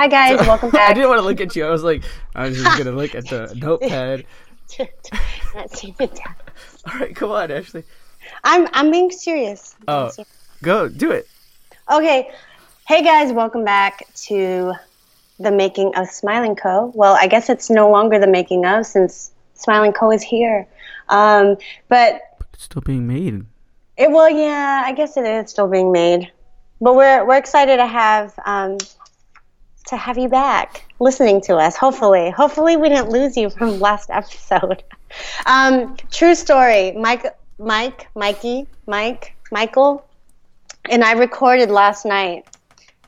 Hi guys, welcome back. I didn't want to look at you. I was like, I was just gonna look at the notepad. Not seeing it down. All right, come on, Ashley. I'm I'm being serious. I'm being Oh. serious. Go, do it. Okay. Hey guys, welcome back to the making of Smile and Co. Well, I guess it's no longer the making of since Smile and Co. is here. Um, but It's still being made. it well, yeah, I guess it is still being made. But we're we're excited to have um, to have you back listening to us. Hopefully, hopefully we didn't lose you from last episode. Um, true story. Mike, Mike, Mikey, Mike, Michael, and I recorded last night,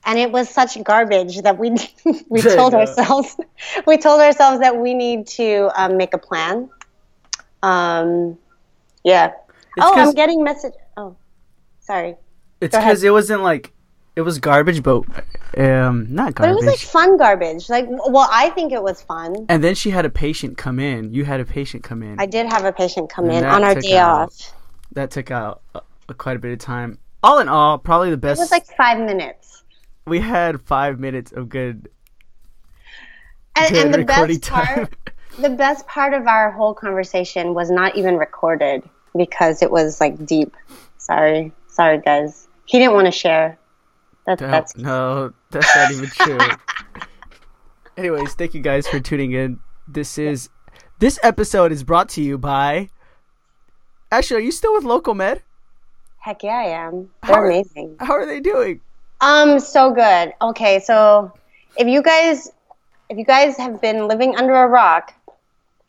and it was such garbage that we we told ourselves we told ourselves that we need to um, make a plan. Um, yeah. It's oh, I'm getting message. Oh, sorry. It's because it wasn't like it was garbage, but um, not garbage. But it was like fun garbage. Like, well, I think it was fun. and then she had a patient come in. You had a patient come in. I did have a patient come And in on our day out- off. that took out a, a quite a bit of time. All in all, probably the best. It was like five minutes. we had five minutes of good, And, good and the best time. part, the best part of our whole conversation was not even recorded because it was like deep. Sorry, sorry guys. He didn't want to share. That, No, that's no, that's not even true. Anyways, thank you guys for tuning in. This is this episode is brought to you by. Actually, are you still with Local Med? heck yeah, I am. They're are- amazing. How are they doing? Um, so good. Okay, so if you guys if you guys have been living under a rock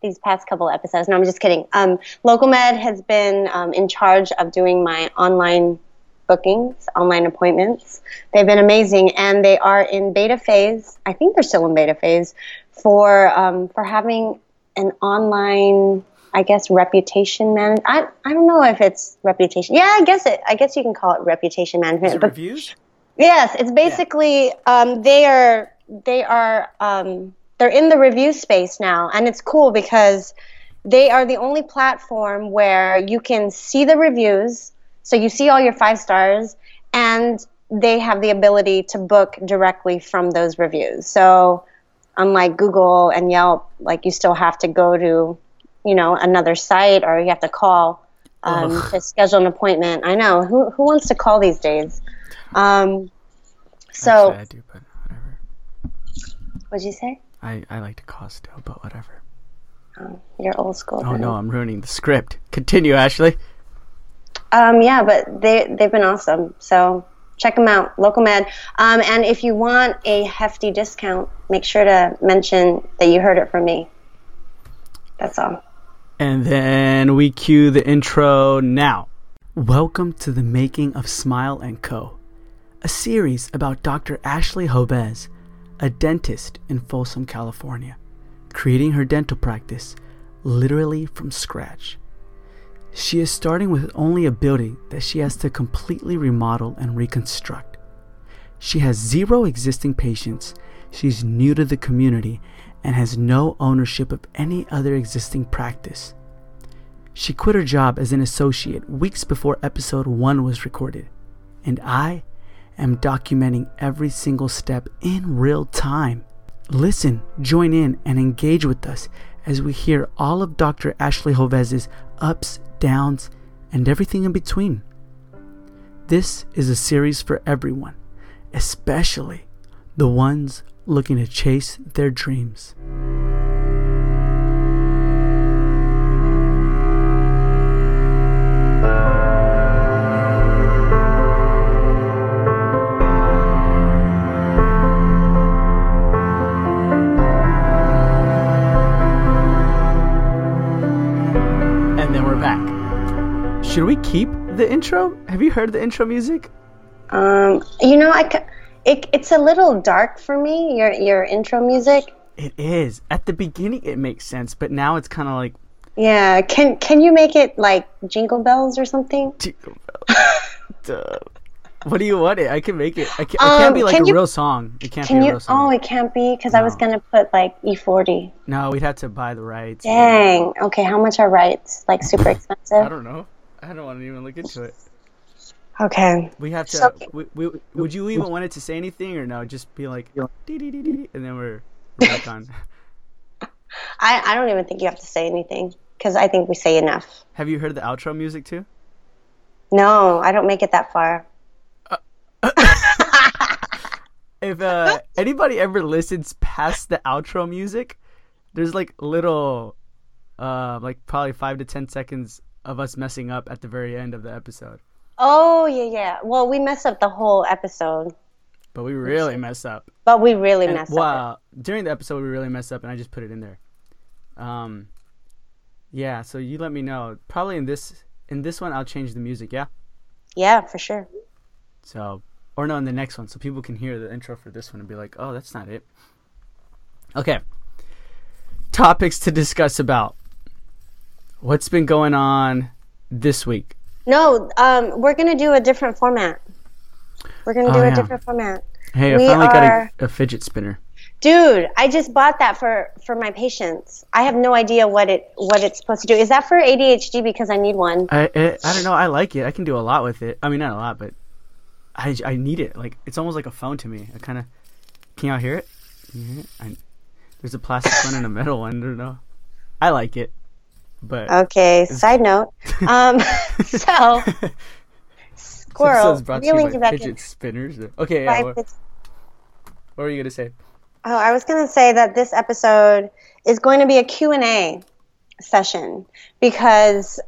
these past couple episodes, no, I'm just kidding. Um, Local Med has been um, in charge of doing my online bookings, online appointments. They've been amazing, and they are in beta phase. I think they're still in beta phase for um, for having an online. I guess reputation man. I I don't know if it's reputation. Yeah, I guess it. I guess you can call it reputation management. But Reviews? Yes, it's basically um, they are they are um, they're in the review space now, and it's cool because they are the only platform where you can see the reviews, so you see all your five stars, and they have the ability to book directly from those reviews. So unlike Google and Yelp, like you still have to go to you know another site or you have to call um, to schedule an appointment. I know who who wants to call these days. Um, so Actually, I do, but whatever. what'd you say? I, I like to call still, but whatever. Oh, you're old school. Oh no, I'm ruining the script. Continue, Ashley. Um, yeah, but they they've been awesome. So check them out, Local Med. Um, and if you want a hefty discount, make sure to mention that you heard it from me. That's all. And then we cue the intro now. Welcome to the making of Smile and Co., a series about Dr. Ashley Hobez, a dentist in Folsom, California, creating her dental practice literally from scratch. She is starting with only a building that she has to completely remodel and reconstruct. She has zero existing patients, she's new to the community, and has no ownership of any other existing practice. She quit her job as an associate weeks before episode 1 was recorded, and I am documenting every single step in real time. Listen, join in, and engage with us as we hear all of Dr. Ashley Hovez's ups, downs, and everything in between. This is a series for everyone, especially the ones looking to chase their dreams. Should we keep the intro? Have you heard the intro music? Um, you know, I ca- it, it's a little dark for me. Your your intro music. It is. At the beginning, it makes sense, but now it's kind of like. Yeah. Can can you make it like Jingle Bells or something? Jingle bells. Duh. What do you want it? I can make it. I can, it Um, can't be like can a you- real song. It can't Can be a you? real song. Oh, it can't be because I was gonna put like E40. No, we'd have to buy the rights. Dang. Okay. How much are rights? Like super expensive? I don't know. I don't want to even look into it. Okay. We have to. So- we, we, would you even want it to say anything or no? Just be like, dee dee dee dee, and then we're, we're back on. I, I don't even think you have to say anything because I think we say enough. Have you heard the outro music too? No, I don't make it that far. If uh, anybody ever listens past the outro music, there's like little, uh, like probably five to ten seconds of us messing up at the very end of the episode. Oh, yeah, yeah. Well, we mess up the whole episode, But we really mess up. but we really And, mess up. wow, during the episode we really messed up, and I just put it in there. Um, yeah. So you let me know. Probably in this in this one I'll change the music. Yeah. Yeah, for sure. So, or no, in the next one, so people can hear the intro for this one and be like, "Oh, that's not it." Okay. Topics to discuss about. What's been going on this week? No, um, we're gonna do a different format. We're gonna Oh, do yeah. a different format. Hey, I We finally are- got a, a fidget spinner. Dude, I just bought that for for my patients. I have no idea what it what it's supposed to do. Is that for ADHD because I need one? I, I I don't know. I like it. I can do a lot with it. I mean, not a lot, but I, I need it. Like it's almost like a phone to me. I kind of can y'all hear it? Can you hear it? I, there's a plastic one and a metal one. I don't know. I like it, but Okay, side note. Um, so squirrel episode's brought to you reeling back in. spinners. Okay, yeah. What, what were you gonna say? Oh, I was going to say that this episode is going to be a Q&A session because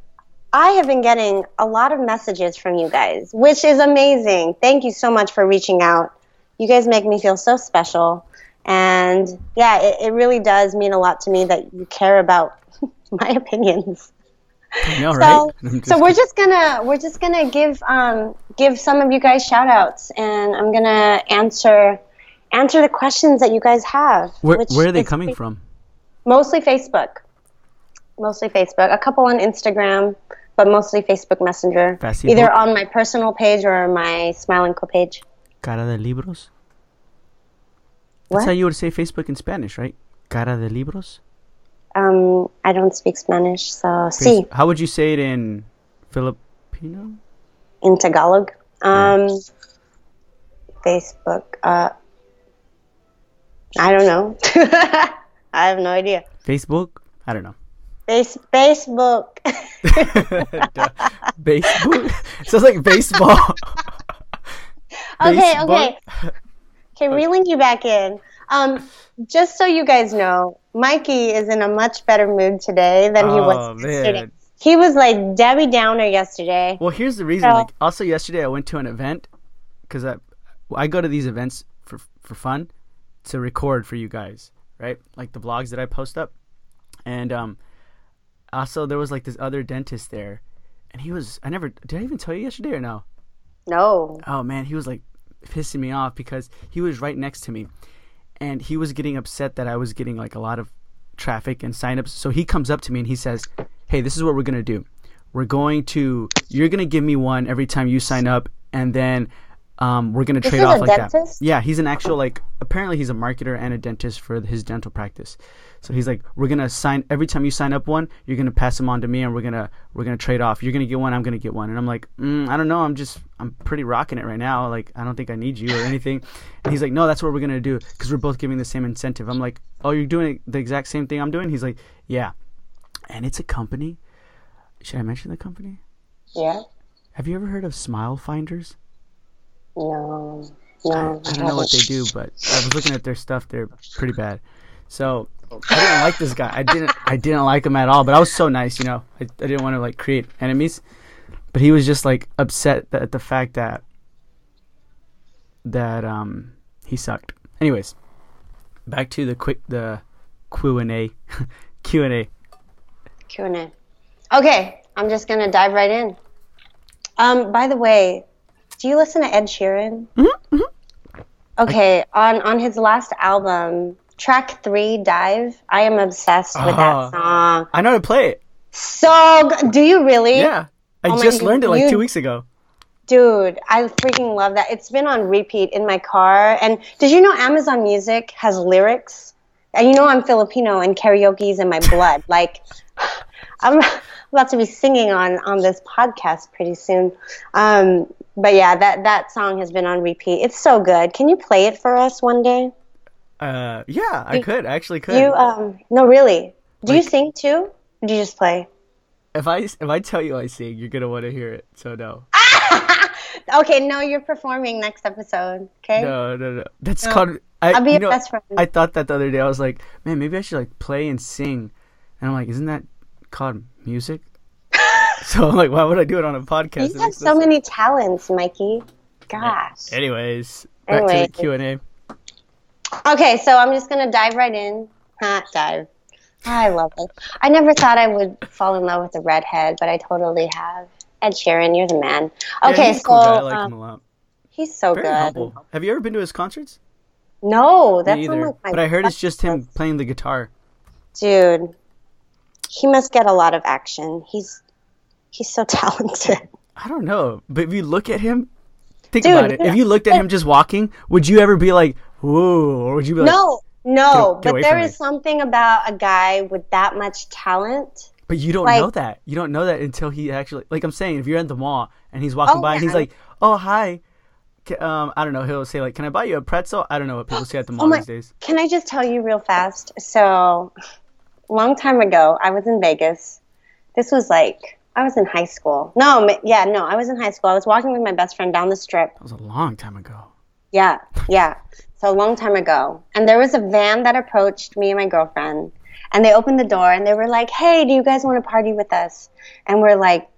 I have been getting a lot of messages from you guys, which is amazing. Thank you so much for reaching out. You guys make me feel so special. And yeah, it, it really does mean a lot to me that you care about my opinions. Know, So, right? So we're just gonna we're just gonna give um give some of you guys shout outs and I'm gonna answer answer the questions that you guys have. where where are they coming from? Mostly Facebook. Mostly Facebook. A couple on Instagram, but mostly Facebook Messenger. Facebook? Either on my personal page or my Smile and Co page. Cara de libros. That's how you would say Facebook in Spanish, right? Cara de libros. Um, I don't speak Spanish, so see How would you say it in Filipino? in Tagalog. Um, Facebook. Uh, I don't know. I have no idea. Facebook? I don't know. Face Facebook. baseball. Sounds like baseball. okay, Baseball? okay. Okay, reeling you back in. Um, just so you guys know, Mikey is in a much better mood today than he Oh, was yesterday. man. He was like Debbie Downer yesterday. Well, here's the reason. So- Like, also yesterday I went to an event because I I go to these events for for fun to record for you guys, right? Like the vlogs that I post up, and um, also there was like this other dentist there, and he was I never did I even tell you yesterday or no? No. oh man, he was like pissing me off because he was right next to me, and he was getting upset that I was getting like a lot of traffic and signups. So he comes up to me and he says, "Hey, this is what we're gonna do. We're going to you're gonna give me one every time you sign up, and then." Um, we're gonna trade off like that. Yeah, he's an actual like. Apparently, he's a marketer and a dentist for his dental practice. So he's like, we're gonna sign every time you sign up one, you're gonna pass them on to me, and we're gonna we're gonna trade off. You're gonna get one, I'm gonna get one, and I'm like, mm, I don't know, I'm just I'm pretty rocking it right now. Like I don't think I need you or anything. And he's like, no, that's what we're gonna do because we're both giving the same incentive. I'm like, oh, you're doing the exact same thing I'm doing. He's like, yeah, and it's a company. Should I mention the company? Yeah. Have you ever heard of Smile Finders? No. I, No. I don't know what they do, but I was looking at their stuff. They're pretty bad. So I didn't like this guy. I didn't. I didn't like him at all. But I was so nice, you know. I, I didn't want to like create enemies. But he was just like upset at the fact that that um he sucked. Anyways, back to the quick the Q and A Q and A. Q&A. Okay, I'm just gonna dive right in. Um, by the way, do you listen to Ed Sheeran? Mm-hmm, Okay, on on his last album, track three, "Dive," I am obsessed with Ah. that song. I know how to play it. So, do you really? Yeah, I Oh just God, learned it like two weeks ago. Dude, I freaking love that. It's been on repeat in my car. And did you know Amazon Music has lyrics? And you know I'm Filipino and karaoke's in my blood. like, I'm about to be singing on on this podcast pretty soon. Um, but yeah, that that song has been on repeat. It's so good. Can you play it for us one day? Uh, yeah, I could. I actually could. You um no really. Do you sing too? Or do you just play? If I if I tell you I sing, you're gonna want to hear it. So no, okay, no, you're performing next episode. Okay. no, no, no. That's No. called. I, I'll be your know, best friend. I thought that the other day. I was like, man, maybe I should like play and sing, and I'm like, isn't that called music? so I'm like, why would I do it on a podcast? You have so sense. many talents, Mikey. Gosh. Anyways, back Anyways. to the Q and A. Okay, so I'm just gonna dive right in. Not dive. I love it. I never thought I would fall in love with a redhead, but I totally have. Ed Sheeran, you're the man. Okay, a so cool. I like um, him a lot. he's so Very good. humble. Have you ever been to his concerts? No, that's Me either. But I heard it's just him playing the guitar. Dude, he must get a lot of action. He's he's so talented. I don't know, but if you look at him, think Dude, about it. If you looked at him just walking, would you ever be like, "Whoa," or would you be like, No, no, Get- get but there is me. something about a guy with that much talent. But you don't Like- know that. You don't know that until he actually. Like I'm saying, if you're at the mall and he's walking Oh, by and he's like, "Oh hi," um, I don't know. He'll say like, "Can I buy you a pretzel?" I don't know what people say at the mall Oh my- these days. Can I just tell you real fast? So, long time ago, I was in Vegas. This was like I was in high school. No, yeah, no, I was in high school. I was walking with my best friend down the strip. That was a long time ago. Yeah, yeah. So a long time ago. And there was a van that approached me and my girlfriend. And they opened the door and they were like, hey, do you guys want to party with us? And we're like,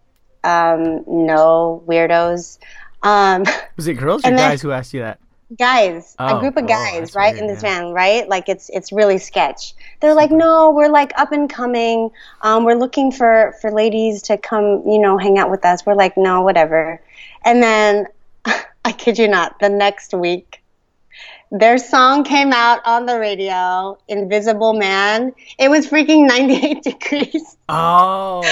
um, no, weirdos. Um, Was it girls or And then- guys who asked you that? Guys, Oh, a group of oh, guys, that's right, weird, in this yeah. van, right? Like it's it's really sketch. They're like, no, we're like up and coming. Um, we're looking for for ladies to come, you know, hang out with us. We're like, no, whatever. And then, I kid you not, the next week, their song came out on the radio, Invisible Man. It was freaking 98 degrees. Oh,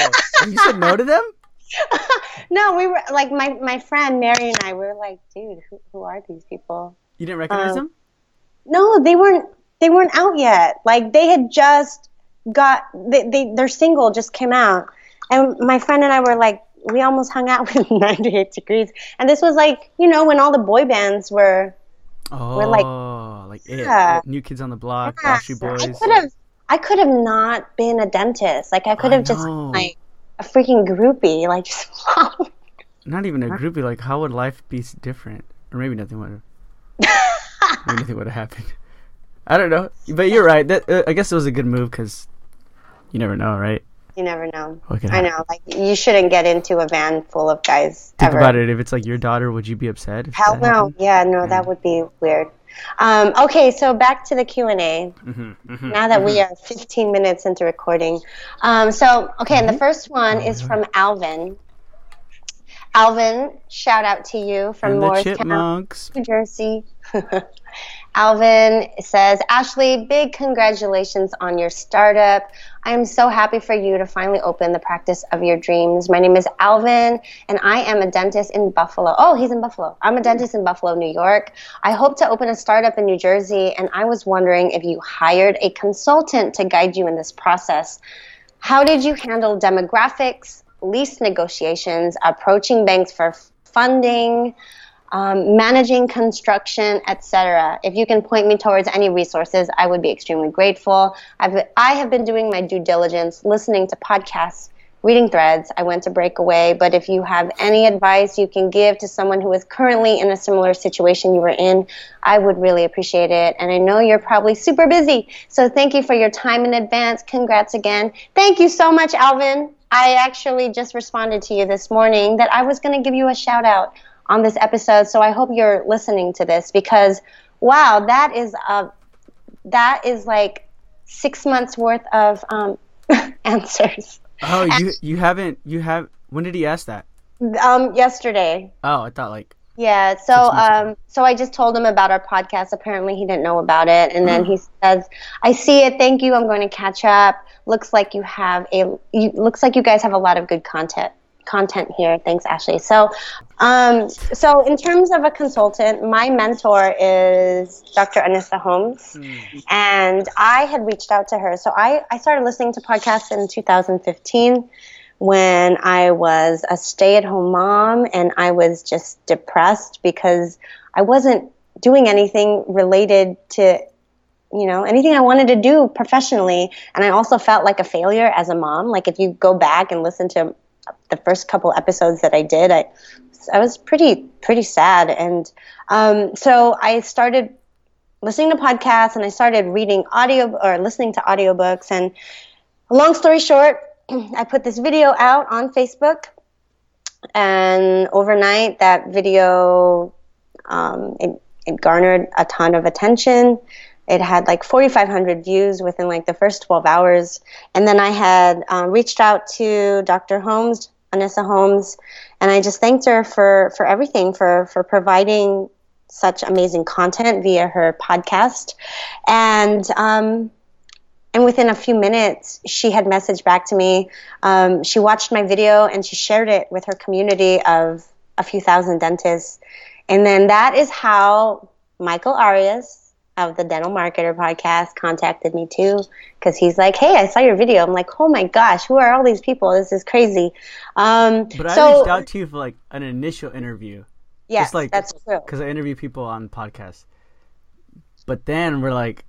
you said no to them? no, we were like my my friend Mary and I we were like, dude, who who are these people? You didn't recognize Um, them? No, they weren't. They weren't out yet. Like they had just got. They, they their single just came out, and my friend and I were like, we almost hung out with 98 Degrees, and this was like, you know, when all the boy bands were. Oh, we're like- like it, Yeah. New Kids on the Block, Yes, Backstreet I could have. I could have not been a dentist. Like I could have just like a freaking groupie. Like just. Not even a groupie. Like, how would life be different? Or maybe nothing would maybe nothing would have happened. I don't know, but you're right. That uh, I guess it was a good move because you never know, right? you never know. What could I know. Like you shouldn't get into a van full of guys. Think ever. about it. If it's like your daughter, would you be upset? Hell no. happened? Yeah, no, that would be weird. Um, okay, so back to the Q and A. Mhm, mhm. Now that we are 15 minutes into recording, um, so okay, and the first one is from Alvin. Alvin, shout out to you from And Morristown. New Jersey. Alvin says, Ashley, big congratulations on your startup. I am so happy for you to finally open the practice of your dreams. My name is Alvin, and I am a dentist in Buffalo. Oh, he's in Buffalo. I'm a dentist in Buffalo, New York. I hope to open a startup in New Jersey, and I was wondering if you hired a consultant to guide you in this process. How did you handle demographics, lease negotiations, approaching banks for funding? Um, managing construction, etc. If you can point me towards any resources, I would be extremely grateful. I've, I have been doing my due diligence, listening to podcasts, reading threads. I went to Breakaway, but if you have any advice you can give to someone who is currently in a similar situation you were in, I would really appreciate it. And I know you're probably super busy, so thank you for your time in advance. Congrats again. Thank you so much, Alvin. I actually just responded to you this morning that I was going to give you a shout out on this episode. So I hope you're listening to this because wow, that is a that is like six months worth of um, answers. Oh, you you haven't you have. When did he ask that? Um, yesterday. Oh, I thought like Yeah, so um, so I just told him about our podcast. Apparently, he didn't know about it, and then he says, "I see it. Thank you. I'm going to catch up. Looks like you have a. You, looks like you guys have a lot of good content content here. Thanks, Ashley. So, um, so in terms of a consultant, my mentor is Dr. Anissa Holmes, and I had reached out to her. So I I started listening to podcasts in 2015 when I was a stay at home mom and I was just depressed because I wasn't doing anything related to you know anything i wanted to do professionally and i also felt like a failure as a mom like if you go back and listen to the first couple episodes that i did i i was pretty pretty sad and um, so i started listening to podcasts and I started reading audio or listening to audiobooks. And long story short, I put this video out on Facebook, and overnight that video um, it, it garnered a ton of attention. It had like 4,500 views within like the first 12 hours. And then I had um, reached out to Dr. Holmes, Anissa Holmes, and I just thanked her for, for everything, for, for providing such amazing content via her podcast. And um, and within a few minutes, she had messaged back to me. Um, she watched my video and she shared it with her community of a few thousand dentists. And then that is how Michael Arias of the Dental Marketer podcast contacted me too, because he's like, "Hey, I saw your video." I'm like, "Oh my gosh, who are all these people? This is crazy." Um, but I so, reached out to you for like an initial interview. Yes, like, that's true. Because I interview people on podcasts. But then we're like,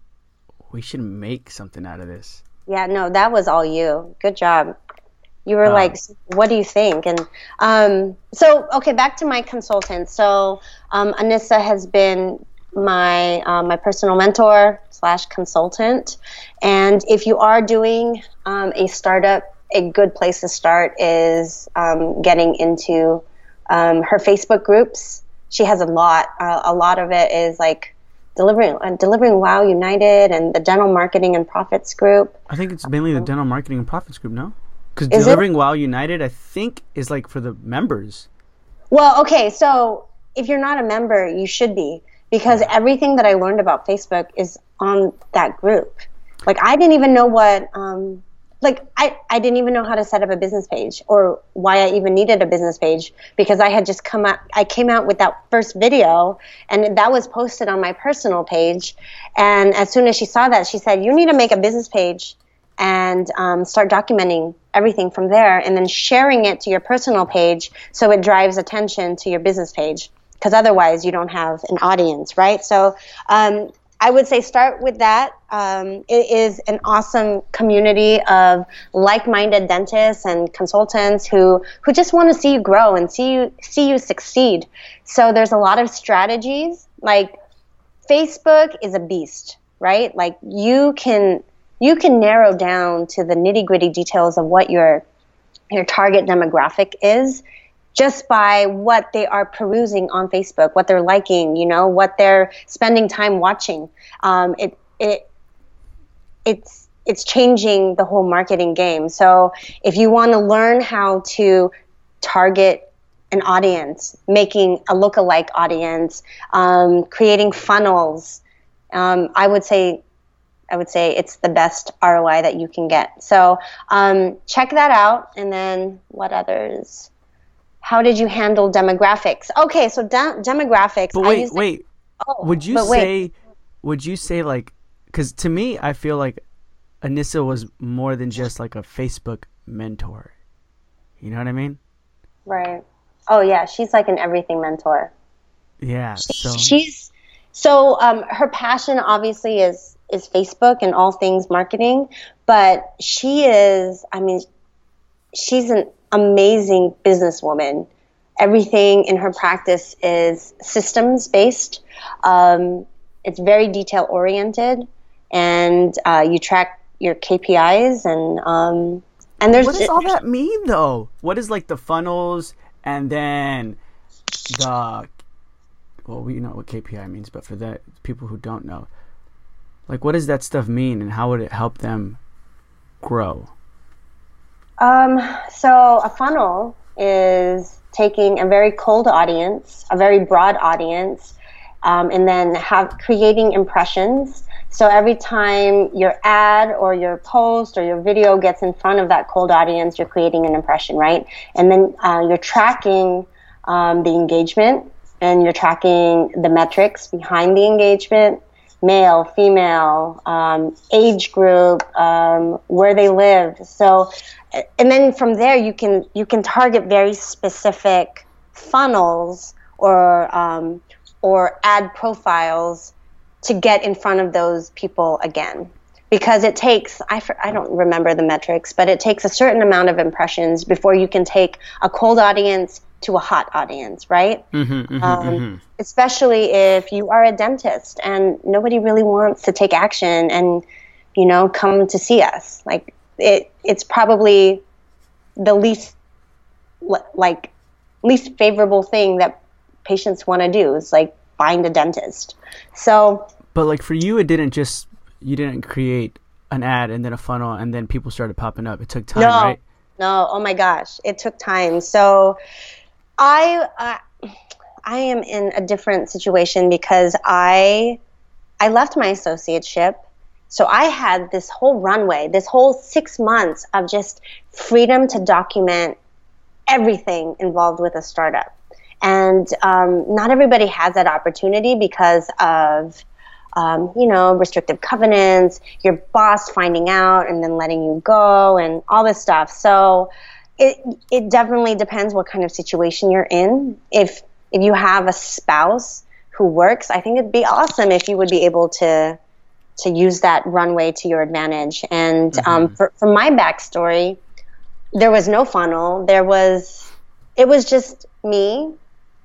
we should make something out of this. Yeah, no, that was all you. Good job. You were uh, like, what do you think? And um, so, okay, back to my consultant. So, um, Anissa has been my uh, my personal mentor slash consultant. And if you are doing um, a startup, a good place to start is um, getting into um, her Facebook groups. She has a lot. Uh, a lot of it is like delivering uh, delivering Wow United and the Dental Marketing and Profits group. I think it's mainly the Dental Marketing and Profits group. No, because delivering it? Wow United, I think, is like for the members. Well, okay, so if you're not a member, you should be because everything that I learned about Facebook is on that group. Like I didn't even know what um, like I, I didn't even know how to set up a business page or why I even needed a business page because I had just come out I came out with that first video and that was posted on my personal page and as soon as she saw that she said you need to make a business page and um, start documenting everything from there and then sharing it to your personal page so it drives attention to your business page because otherwise you don't have an audience right so um, I would say start with that. Um, it is an awesome community of like-minded dentists and consultants who who just want to see you grow and see you see you succeed. So there's a lot of strategies. Like Facebook is a beast, right? Like you can you can narrow down to the nitty-gritty details of what your your target demographic is just by what they are perusing on Facebook, what they're liking, you know, what they're spending time watching. Um, it it it's it's changing the whole marketing game. So if you want to learn how to target an audience, making a lookalike audience, um, creating funnels, um, I would say I would say it's the best ROI that you can get. So um, check that out, and then what others? How did you handle demographics? Okay, so de- demographics. But wait, wait. Oh, would you say? Would you say like? Because to me, I feel like Anissa was more than just like a Facebook mentor. You know what I mean? Right. Oh yeah, she's like an everything mentor. Yeah. So she's so um, her passion obviously is is Facebook and all things marketing, but she is. I mean, she's an amazing businesswoman. Everything in her practice is systems based. Um, it's very detail oriented, and uh, you track your KPIs and um, and there's. What does all that mean, though? What is like the funnels and then the well, we know what KPI means, but for the people who don't know, like what does that stuff mean, and how would it help them grow? Um, so a funnel is taking a very cold audience, a very broad audience, um, and then have creating impressions. So every time your ad or your post or your video gets in front of that cold audience, you're creating an impression, right? And then uh, you're tracking um, the engagement and you're tracking the metrics behind the engagement male, female, um, age group, um, where they live. So, and then from there you can you can target very specific funnels or um, or ad profiles to get in front of those people again because it takes I, I don't remember the metrics but it takes a certain amount of impressions before you can take a cold audience to a hot audience right mm-hmm, mm-hmm, um, mm-hmm. especially if you are a dentist and nobody really wants to take action and you know come to see us like it it's probably the least like least favorable thing that patients want to do is like find a dentist so but like for you it didn't just you didn't create an ad and then a funnel and then people started popping up. It took time, no, right? No, oh my gosh, it took time. So I uh, I am in a different situation because I I left my associateship. So I had this whole runway, this whole 6 months of just freedom to document everything involved with a startup. And um, not everybody has that opportunity because of um, you know, restrictive covenants, your boss finding out and then letting you go, and all this stuff. So it it definitely depends what kind of situation you're in. If if you have a spouse who works, I think it'd be awesome if you would be able to to use that runway to your advantage. And mm-hmm. um, for, for my backstory, there was no funnel. There was it was just me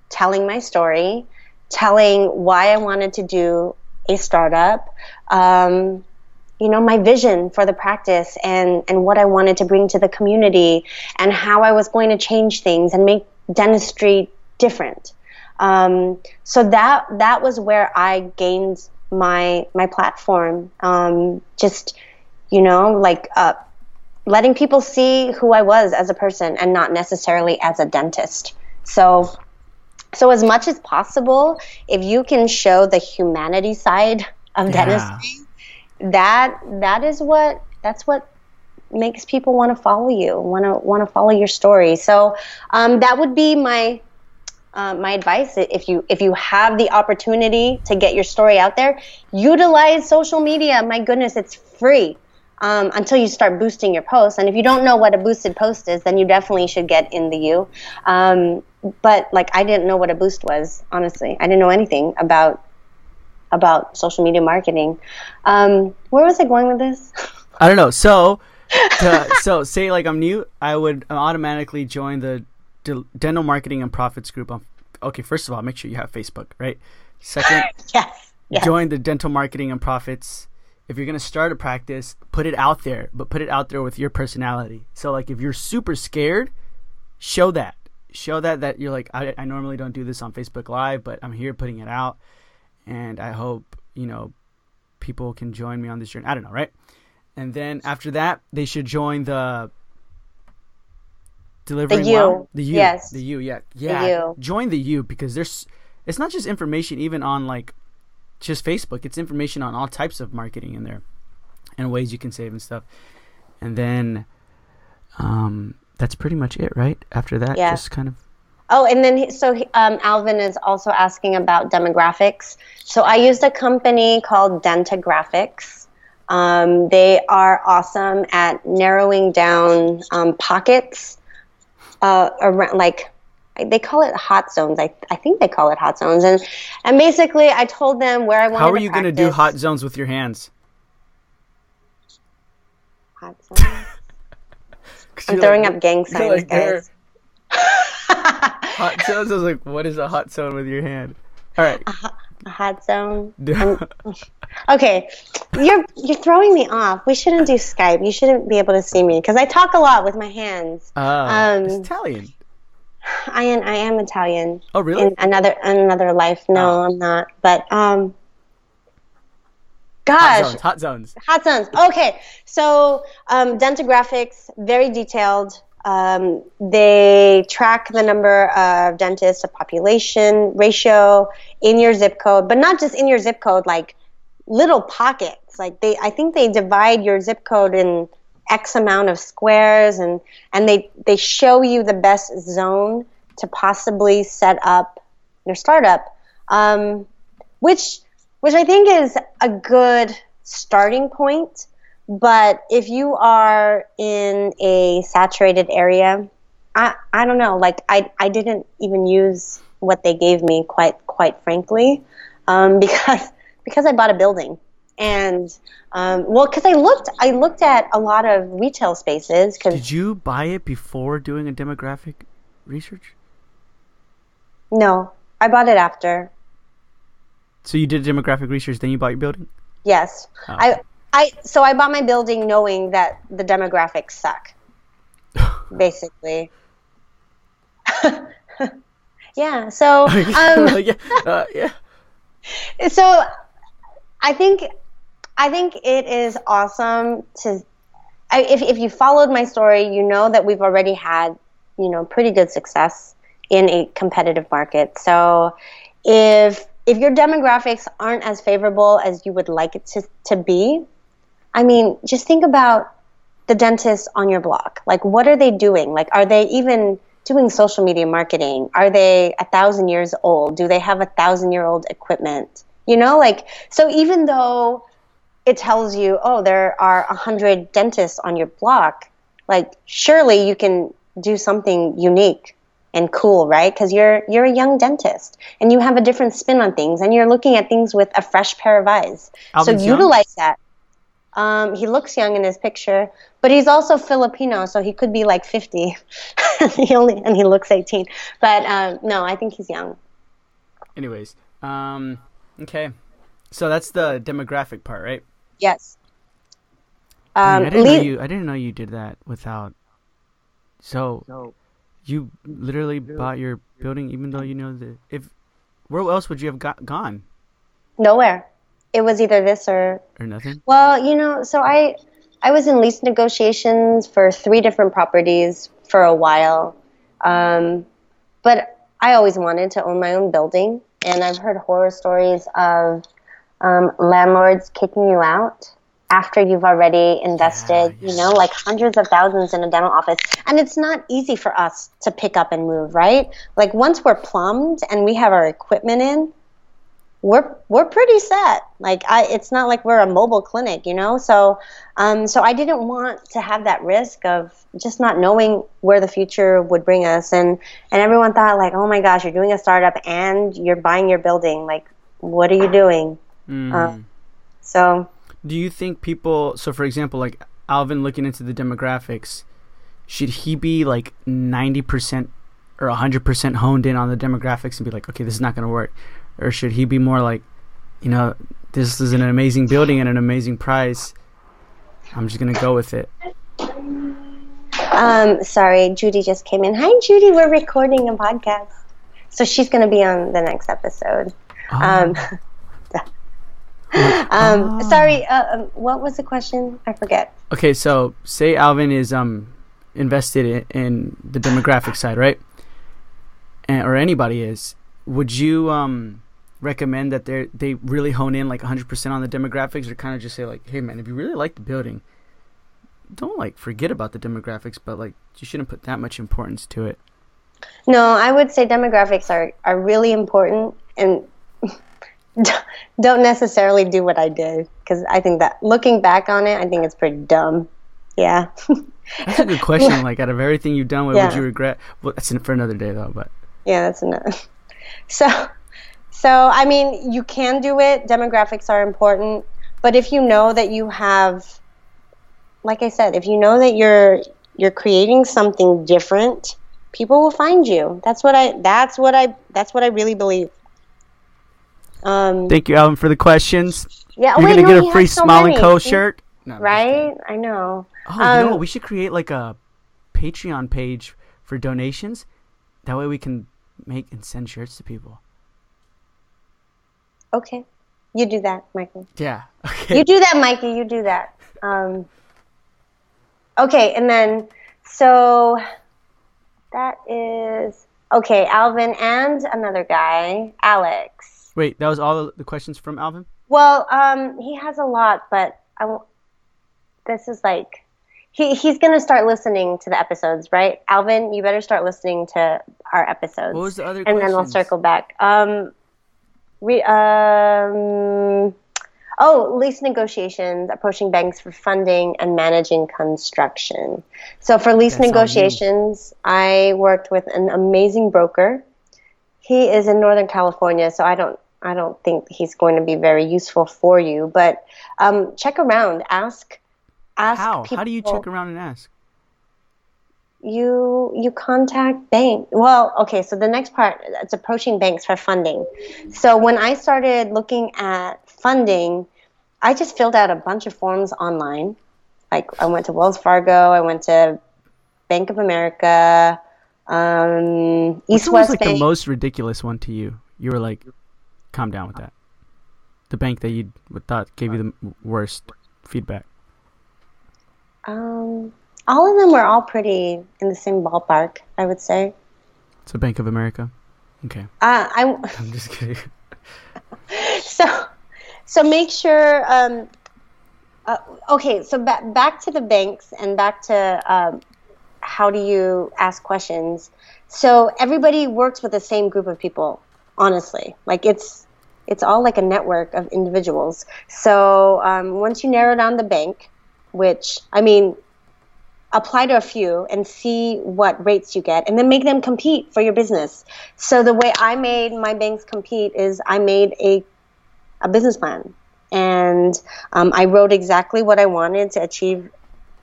telling my story, telling why I wanted to do a startup, um, you know, my vision for the practice and, and what I wanted to bring to the community and how I was going to change things and make dentistry different. Um, so that that was where I gained my my platform. Um, just you know, like uh, letting people see who I was as a person and not necessarily as a dentist. So so, as much as possible, if you can show the humanity side of yeah. dentistry, that that is what that's what makes people want to follow you, want to want to follow your story. So, um, that would be my uh, my advice. If you if you have the opportunity to get your story out there, utilize social media. My goodness, it's free. Um, until you start boosting your posts. And if you don't know what a boosted post is, then you definitely should get in the U. Um, but like I didn't know what a boost was. Honestly, I didn't know anything about about social media marketing. Um, where was I going with this? I don't know. So, to, so say like I'm new, I would automatically join the dental marketing and profits group. On, okay, first of all, make sure you have Facebook, right? Second, yes, yes. join the dental marketing and profits. If you're gonna start a practice, put it out there, but put it out there with your personality. So like if you're super scared, show that show that that you're like I, I normally don't do this on Facebook Live, but I'm here putting it out, and I hope you know people can join me on this journey. I don't know, right? And then after that, they should join the delivering the U. The U, yes, the U, yeah, yeah. Join the U because there's it's not just information even on like just Facebook. It's information on all types of marketing in there and ways you can save and stuff. And then um that's pretty much it, right? After that, yeah. just kind of. Oh, and then so um, Alvin is also asking about demographics. So I used a company called Dentagraphics. Um, they are awesome at narrowing down um, pockets uh, around, like they call it hot zones. I, I think they call it hot zones. And and basically, I told them where I wanted. How are you going to do hot zones with your hands? Hot zones. I'm throwing like, up gang signs, like guys. Hot zones. I was like, what is a hot zone with your hand? All right. A, hot, a hot zone. okay, you're you're throwing me off. We shouldn't do Skype. You shouldn't be able to see me because I talk a lot with my hands. Oh, um, it's Italian. I am I am Italian. Oh, really? In another another life. No, oh. I'm not. But um, Gosh. Hot zones. Hot zones. Hot zones. Okay. So um, Dentagraphics, very detailed. Um, they track the number of dentists to population ratio in your zip code, but not just in your zip code, like little pockets. Like they, I think they divide your zip code in X amount of squares, and and they they show you the best zone to possibly set up your startup, um, which which I think is a good starting point. But if you are in a saturated area, I, I don't know. Like I, I didn't even use what they gave me quite quite frankly, um, because because I bought a building and um, well, because I looked I looked at a lot of retail spaces. Cause Did you buy it before doing a demographic research? No, I bought it after. So you did demographic research, then you bought your building. Yes, Oh. I I so I bought my building knowing that the demographics suck. basically. yeah. So um, yeah, uh, yeah. so I think I think it is awesome to I, if if you followed my story, you know that we've already had you know pretty good success in a competitive market. So if if your demographics aren't as favorable as you would like it to, to be, I mean, just think about the dentists on your block. Like, what are they doing? Like, are they even doing social media marketing? Are they a thousand years old? Do they have a thousand year old equipment? You know, like, so even though it tells you, oh, there are a hundred dentists on your block, like, surely you can do something unique and cool, right? Because you're you're a young dentist and you have a different spin on things, and you're looking at things with a fresh pair of eyes. Alvin's so young? utilize that. Um, he looks young in his picture, but he's also Filipino, so he could be like 50. he only and he looks 18. But um, no, I think he's young. Anyways, um, okay. So that's the demographic part, right? Yes. Man, Um, I didn't know you. I didn't know you did that without. So you literally bought your building, even though you know that if where else would you have got gone nowhere. It was either this or or nothing? Well, you know, so I I was in lease negotiations for three different properties for a while, um, but I always wanted to own my own building, and I've heard horror stories of um, landlords kicking you out after you've already invested, Yeah, you know, like hundreds of thousands in a dental office. And it's not easy for us to pick up and move, right? Like once we're plumbed and we have our equipment in, we're we're pretty set. Like I, it's not like we're a mobile clinic, you know. So, um, so I didn't want to have that risk of just not knowing where the future would bring us. And and everyone thought like, oh my gosh, you're doing a startup and you're buying your building. Like, what are you doing? Mm. Uh, So Do you think people? So, for example, like Alvin looking into the demographics, should he be like ninety percent or hundred percent honed in on the demographics and be like, okay, this is not going to work, or should he be more like, you know, this is an amazing building and an amazing price. I'm just gonna go with it. Um, sorry, Judy just came in. Hi, Judy. We're recording a podcast, so she's going to be on the next episode. Um, um, Sorry. Uh, um, what was the question? I forget. Okay, so say Alvin is um invested in, in the demographic side, right? And, or anybody is. Would you um recommend that they they really hone in like 100% on the demographics, or kind of just say like, hey man, if you really like the building, don't like forget about the demographics, but like you shouldn't put that much importance to it. No, I would say demographics are, are really important and don't necessarily do what I did because I think that looking back on it, I think it's pretty dumb. Yeah. That's a good question. like out of everything you've done, what would you regret? Well, that's for another day though. But yeah, that's enough. So, so I mean, you can do it. Demographics are important, but if you know that you have, like I said, if you know that you're you're creating something different, people will find you. That's what I. That's what I. That's what I really believe. Um, thank you, Alvin, for the questions. yeah, You're wait, gonna no, get a free has so Smile and. Co. Shirt. No, I'm just kidding. Right? I know. Oh, you know Um, what? We should create like a Patreon page for donations. That way we can make and send shirts to people. Okay, you do that, Michael. Yeah. Okay. You do that, Mikey. You do that. Um, okay, and then so that is okay. Alvin and another guy, Alex. Wait, that was all the- questions from Alvin? Well, um, he has a lot, but I won't. This is like he he's gonna start listening to the episodes, right? Alvin, you better start listening to our episodes. What was the other and then we'll circle back. Um, we um oh lease negotiations, approaching banks for funding and managing construction. So for lease That's negotiations, I worked with an amazing broker. He is in Northern California, so I don't I don't think he's going to be very useful for you. But um, check around, ask ask How? people How do you check around and ask? You you contact bank well okay so the next part it's approaching banks for funding so when i started looking at funding i just filled out a bunch of forms online like i went to wells fargo i went to bank of america um, Which east was west like bank the most ridiculous one to you? You were like, calm down with that. The bank that you thought gave you the worst feedback. um, all of them were all pretty in the same ballpark i would say. So Bank of America. Okay, uh, I, I'm just kidding. so so make sure um, uh, okay so ba- back to the banks and back to um, how do you ask questions. So everybody works with the same group of people honestly. Like it's it's all like a network of individuals. So um, once you narrow down the bank which i mean apply to a few and see what rates you get and then make them compete for your business. So the way i made my banks compete is i made a a business plan. And um, i wrote exactly what i wanted to achieve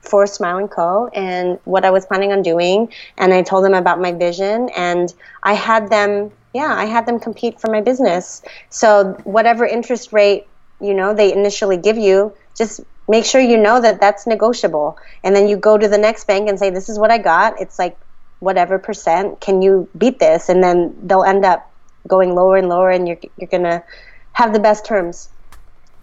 for smile and co and what i was planning on doing. And i told them about my vision and i had them yeah i had them compete for my business. So whatever interest rate you know they initially give you just make sure you know that that's negotiable. And then you go to the next bank and say this is what i got. It's like whatever percent can you beat this? And then they'll end up going lower and lower and you're, you're gonna have the best terms.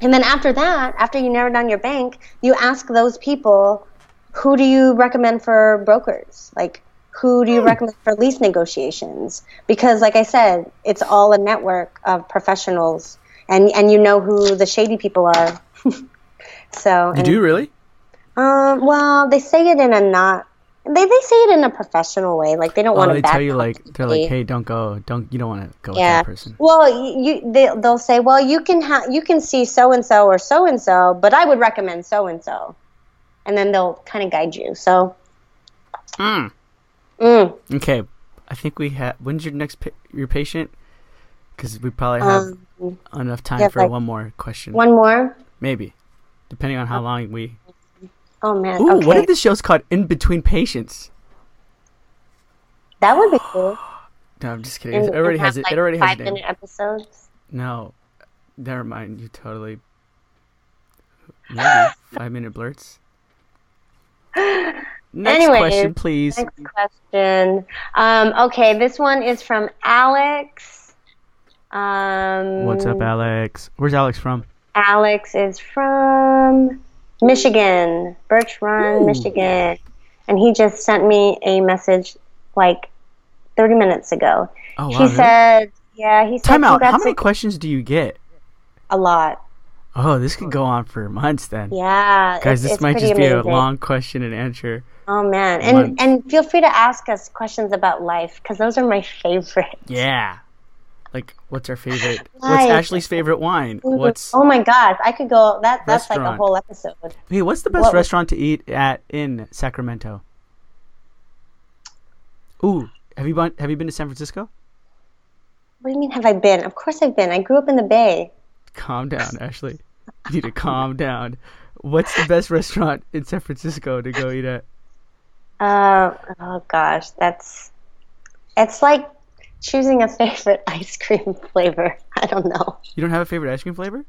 And then after that after you narrow down your bank you ask those people who do you recommend for brokers? Like who do you hmm. recommend for lease negotiations? Because like i said it's all a network of professionals and and you know who the shady people are so You and- do really? um, well, they say it in a not. They, they say it in a professional way, like they don't Oh, want to. they tell you like they're like, hey, don't go, don't you don't want to go with Yeah. that person. Well, you, they, they'll say, well, you can ha- you can see so and so or so and so, but I would recommend so and so, and then they'll kind of guide you. So, Mm. mm, Okay, I think we have. When's your next pa- your patient? Because we probably have um, enough time yeah, for like- one more question. one more. Maybe, depending on how long we. Oh man, Ooh, okay, what if the show's called In Between Patients? that would be cool. No, I'm just kidding. And- it already has it. like, It already has five minute episodes. No, never mind. You totally. Maybe five minute blurts. Next Anyways, question, please. Next question. Um, okay, this one is from Alex. Um, What's up, Alex? Where's Alex from? Alex is from Michigan, Birch Run, Ooh. Michigan. And he just sent me a message like 30 minutes ago. Oh wow. he really? said, yeah, he said Time out. How many questions do you get? a lot. Oh, this could go on for months then. Yeah. Guys, this might just be a long question and answer. Oh man. And month. and feel free to ask us questions about life cuz those are my favorite. Yeah. Like, what's our favorite? What's Ashley's favorite wine? What's Oh my gosh, I could go that that's like a whole episode. hey? What's the best what- restaurant to eat at in Sacramento? Ooh, have you been? Have you been to San Francisco? What do you mean have I been? Of course I've been. I grew up in the Bay. Calm down, Ashley. You need to calm down. What's the best restaurant in San Francisco to go eat at? Uh, oh gosh, that's it's like choosing a favorite ice cream flavor. I don't know. You don't have a favorite ice cream flavor?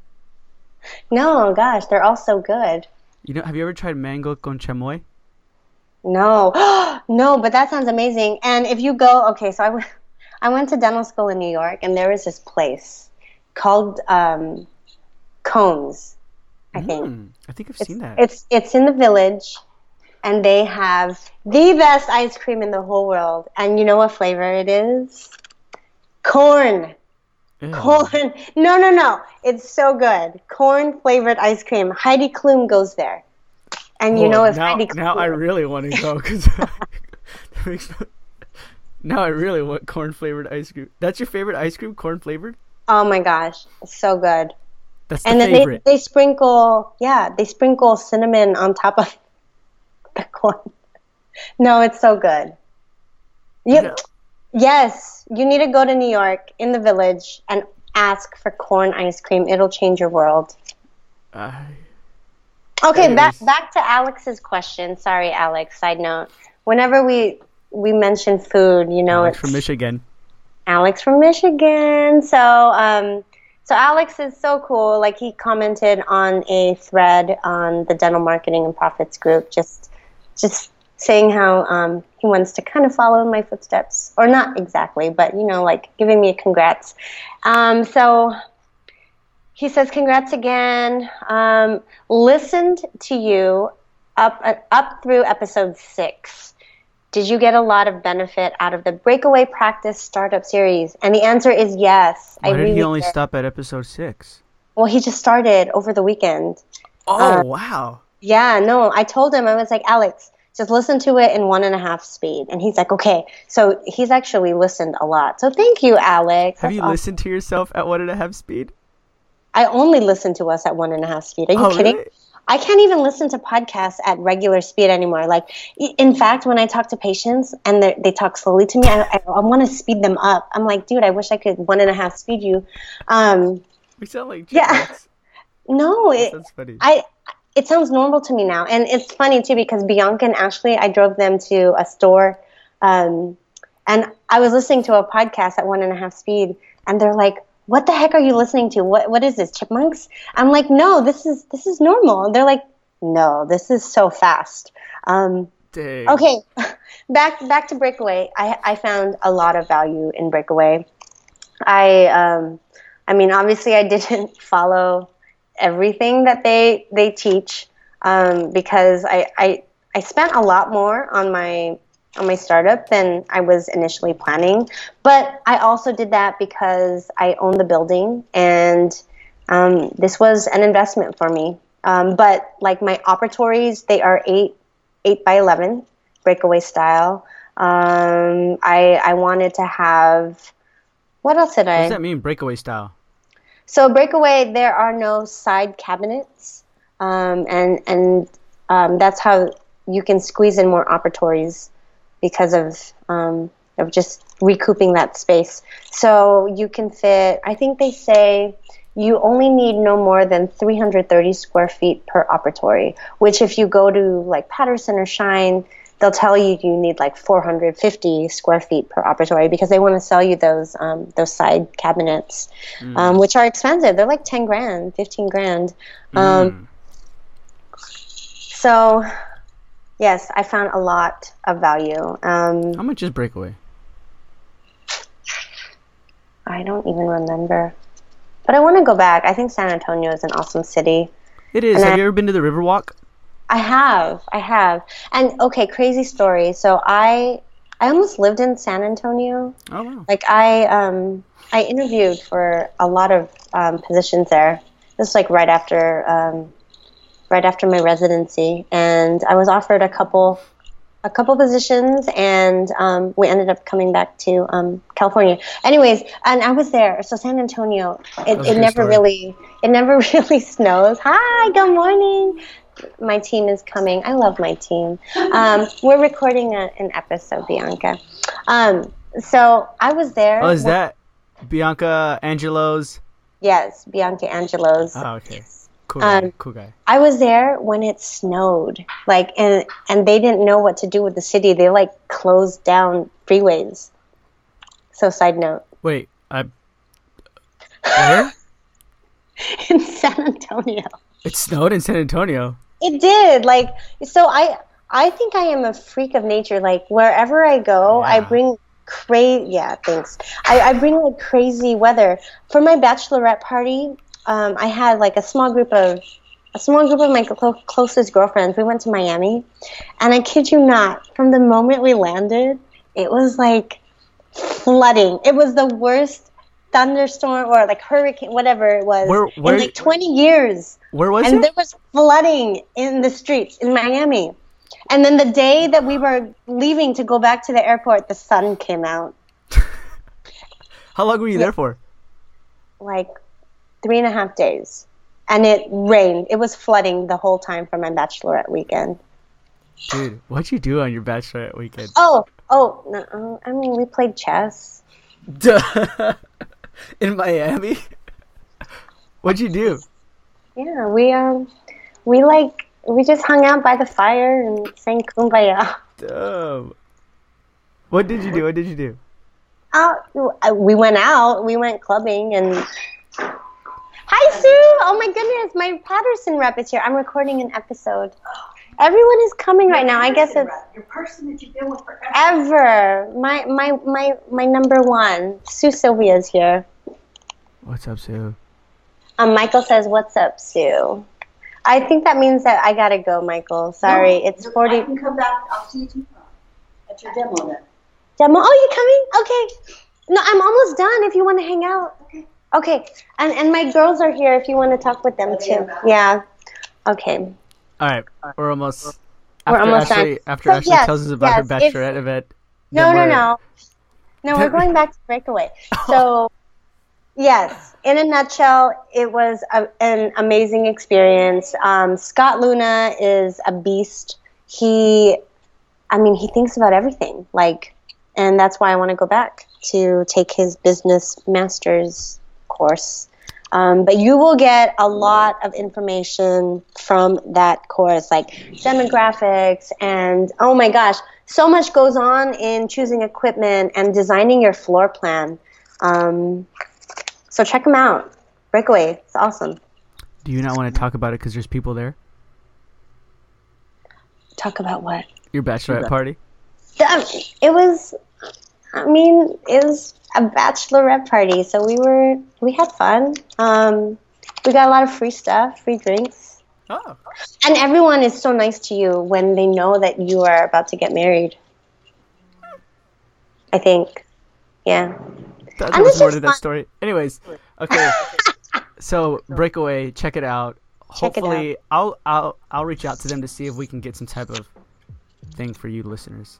No, gosh, they're all so good. You know, have you ever tried mango con chamoy? No, no, but that sounds amazing. And if you go, okay, so I went, to dental school in New York, and there was this place called um, Combs, I think. Hmm, I think I've seen that. It's it's in the village, and they have the best ice cream in the whole world. And you know what flavor it is? Corn. Ew. Corn. No, no, no. It's so good. Corn flavored ice cream. Heidi Klum goes there. And you Whoa, know if now, Heidi Klum now I really want to go because now I really want corn flavored ice cream. That's your favorite ice cream, corn flavored? Oh my gosh, it's so good. That's the and then favorite. they they sprinkle yeah they sprinkle cinnamon on top of the corn. No, it's so good. You, Yeah. Yes, you need to go to New York in the village and ask for corn ice cream. It'll change your world. Uh, Okay, back Anyways. back to Alex's question. Sorry, Alex. Side note: Whenever we we mention food, you know, Alex it's from Michigan. Alex from Michigan. So, um, so Alex is so cool. Like he commented on a thread on the Dental Marketing and Profits group, just just saying how um, he wants to kind of follow in my footsteps, or not exactly, but you know, like giving me a congrats. Um, so he says, "Congrats again. Um, listened to you up uh, up through episode six. Did you get a lot of benefit out of the Breakaway Practice Startup Series?" And the answer is yes. Why I did really he only did. stop at episode six? Well, he just started over the weekend. Oh Uh, wow! Yeah, no, I told him I was like, Alex, just listen to it in one and a half speed, and he's like, okay. So he's actually listened a lot. So thank you, Alex. Have That's you awesome. listened to yourself at one and a half speed? I only listen to us at one and a half speed. Are you oh kidding? really? I can't even listen to podcasts at regular speed anymore. Like, in fact, when I talk to patients and they they talk slowly to me, I, I, I want to speed them up. I'm like, dude, I wish I could one and a half speed you. Um, We sound like Yeah. no, it, That's funny. I it sounds normal to me now, and it's funny too because Bianca and Ashley, I drove them to a store, um, and I was listening to a podcast at one and a half speed, and they're like, "What the heck are you listening to? What what is this, chipmunks?" I'm like, "No, this is this is normal." And they're like, "No, this is so fast." Um, okay, back back to Breakaway. I I found a lot of value in Breakaway. I um, I mean, obviously, I didn't follow everything that they they teach um, because I, I I spent a lot more on my on my startup than I was initially planning. But I also did that because I own the building and um, this was an investment for me. Um, but like my operatories, they are eight eight by eleven breakaway style. Um, I I wanted to have what else did I? What does that mean, breakaway style? So breakaway, there are no side cabinets, um, and and um, that's how you can squeeze in more operatories because of um, of just recouping that space. So you can fit. I think they say you only need no more than 330 square feet per operatory. Which, if you go to like Patterson or Schein, they'll tell you you need like 450 square feet per operatory because they want to sell you those um, those side cabinets, um, which are expensive. They're like 10 grand, 15 grand. Um, Mm. So, yes, I found a lot of value. Um, How much is breakaway? I don't even remember, but I want to go back. I think San Antonio is an awesome city. It is. And Have I- you ever been to the Riverwalk? I have, I have, and okay, crazy story. So I, I almost lived in San Antonio. Oh wow. Like I, um, I interviewed for a lot of um, positions there. This was like right after, um, right after my residency, and I was offered a couple, a couple positions, and um, we ended up coming back to um, California. Anyways, and I was there. So San Antonio, it, it never story. really, it never really snows. Hi, good morning. My team is coming. I love my team. Um, we're recording a, an episode, Bianca. Um, so I was there. Oh, is that Bianca Angelo's? Yes, Bianca Angelo's. Oh, okay. Cool guy. Um, cool guy. I was there when it snowed, like, and and they didn't know what to do with the city. They like closed down freeways. So, side note, Wait, I. Where? in San Antonio, It snowed in San Antonio. It did. Like, so I I think I am a freak of nature. Like wherever I go, I bring crazy. Yeah, thanks. I, I bring like crazy weather for my bachelorette party. Um, I had like a small group of a small group of my clo- closest girlfriends. We went to Miami, and I kid you not, from the moment we landed, it was like flooding. It was the worst thunderstorm or like hurricane, whatever it was, Where- where- in like 20 years. Where was and it? there was flooding in the streets in Miami. And then the day that we were leaving to go back to the airport, the sun came out. How long were you there for? like three and a half days, and it rained. It was flooding the whole time for my bachelorette weekend. Dude, what'd you do on your bachelorette weekend? Oh, oh, no, I mean, we played chess. Duh. In Miami? What'd you do? Yeah, we um, we like we just hung out by the fire and sang kumbaya. Dumb. What did you do? What did you do? Uh, we went out. We went clubbing and. Hi Sue! Oh my goodness, my Patterson rep is here. I'm recording an episode. Everyone is coming right now. I guess it's your person that you've been with forever. ever. My my my my number one. Sue Sylvia is here. What's up, Sue? Um, Michael says, "What's up, Sue?" I think that means that I gotta go, Michael. Sorry, No, it's I forty. can come back. I'll see you tomorrow at your demo then. Demo. Oh, you coming? Okay. No, I'm almost done. If you want to hang out. Okay. Okay. And and my girls are here. If you want to talk with them too. Yeah. Okay. All right, we're almost. We're After almost Ashley, done. after So, Ashley yes, tells us about her yes, if- bachelorette event. No, no, no. No, we're going back to breakaway. So, yes, in a nutshell, it was a, an amazing experience. Um, Scott Leune is a beast. He, I mean, he thinks about everything. Like, and that's why I want to go back to take his business master's course. Um, but you will get a lot of information from that course, like demographics and oh my gosh, so much goes on in choosing equipment and designing your floor plan. Um, so check them out. Breakaway, it's awesome. Do you not want to talk about it because there's people there? Talk about what? Your bachelorette party? Um, It was, I mean, it was a bachelorette party, so we were we had fun. Um, we got a lot of free stuff, free drinks, Oh. and everyone is so nice to you when they know that you are about to get married. I think, yeah. That, there was more to that story. Anyways, okay. so breakaway, check it out. Check it out. Hopefully, I'll I'll I'll reach out to them to see if we can get some type of thing for you listeners,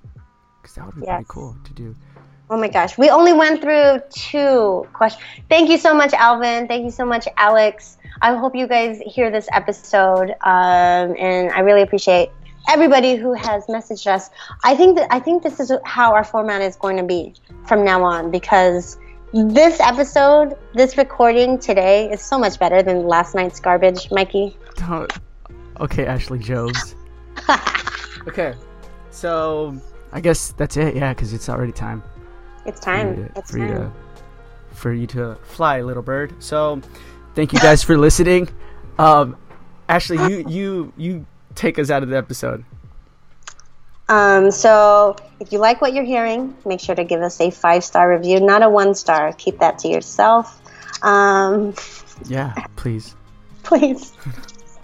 because that would be pretty cool to do. Oh my gosh, we only went through two questions. Thank you so much, Alvin. Thank you so much, Alex. I hope you guys hear this episode, um, and I really appreciate everybody who has messaged us. I think that I think this is how our format is going to be from now on because this episode, this recording today, is so much better than last night's garbage, Mikey. Don't. Okay, Ashley Jobs. okay, so I guess that's it. Yeah, because it's already time. It's for you time. to- It's for you time. to for you to fly, little bird. So, thank you guys for listening. Um, Ashley, you you you take us out of the episode. Um, so if you like what you're hearing, make sure to give us a five star review, not a one star. Keep that to yourself. Um, Yeah, please. please,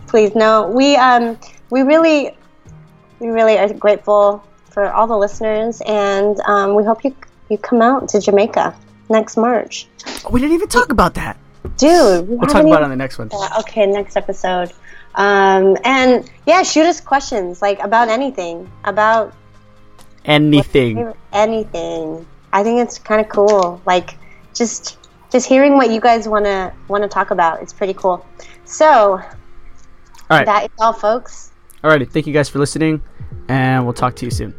please. No, we um, we really, we really are grateful for all the listeners, and um, we hope you you come out to Jamaica next March, Oh, we didn't even talk about that. dude. we We'll talk about it on the next one. Yeah, okay, next episode. Um, and yeah, shoot us questions like about anything, about Anything. anything. I think it's kind of cool. Like just just hearing what you guys want to want to talk about. It's pretty cool. So, All right. that is all folks. Alrighty. Thank you guys for listening, and we'll talk to you soon.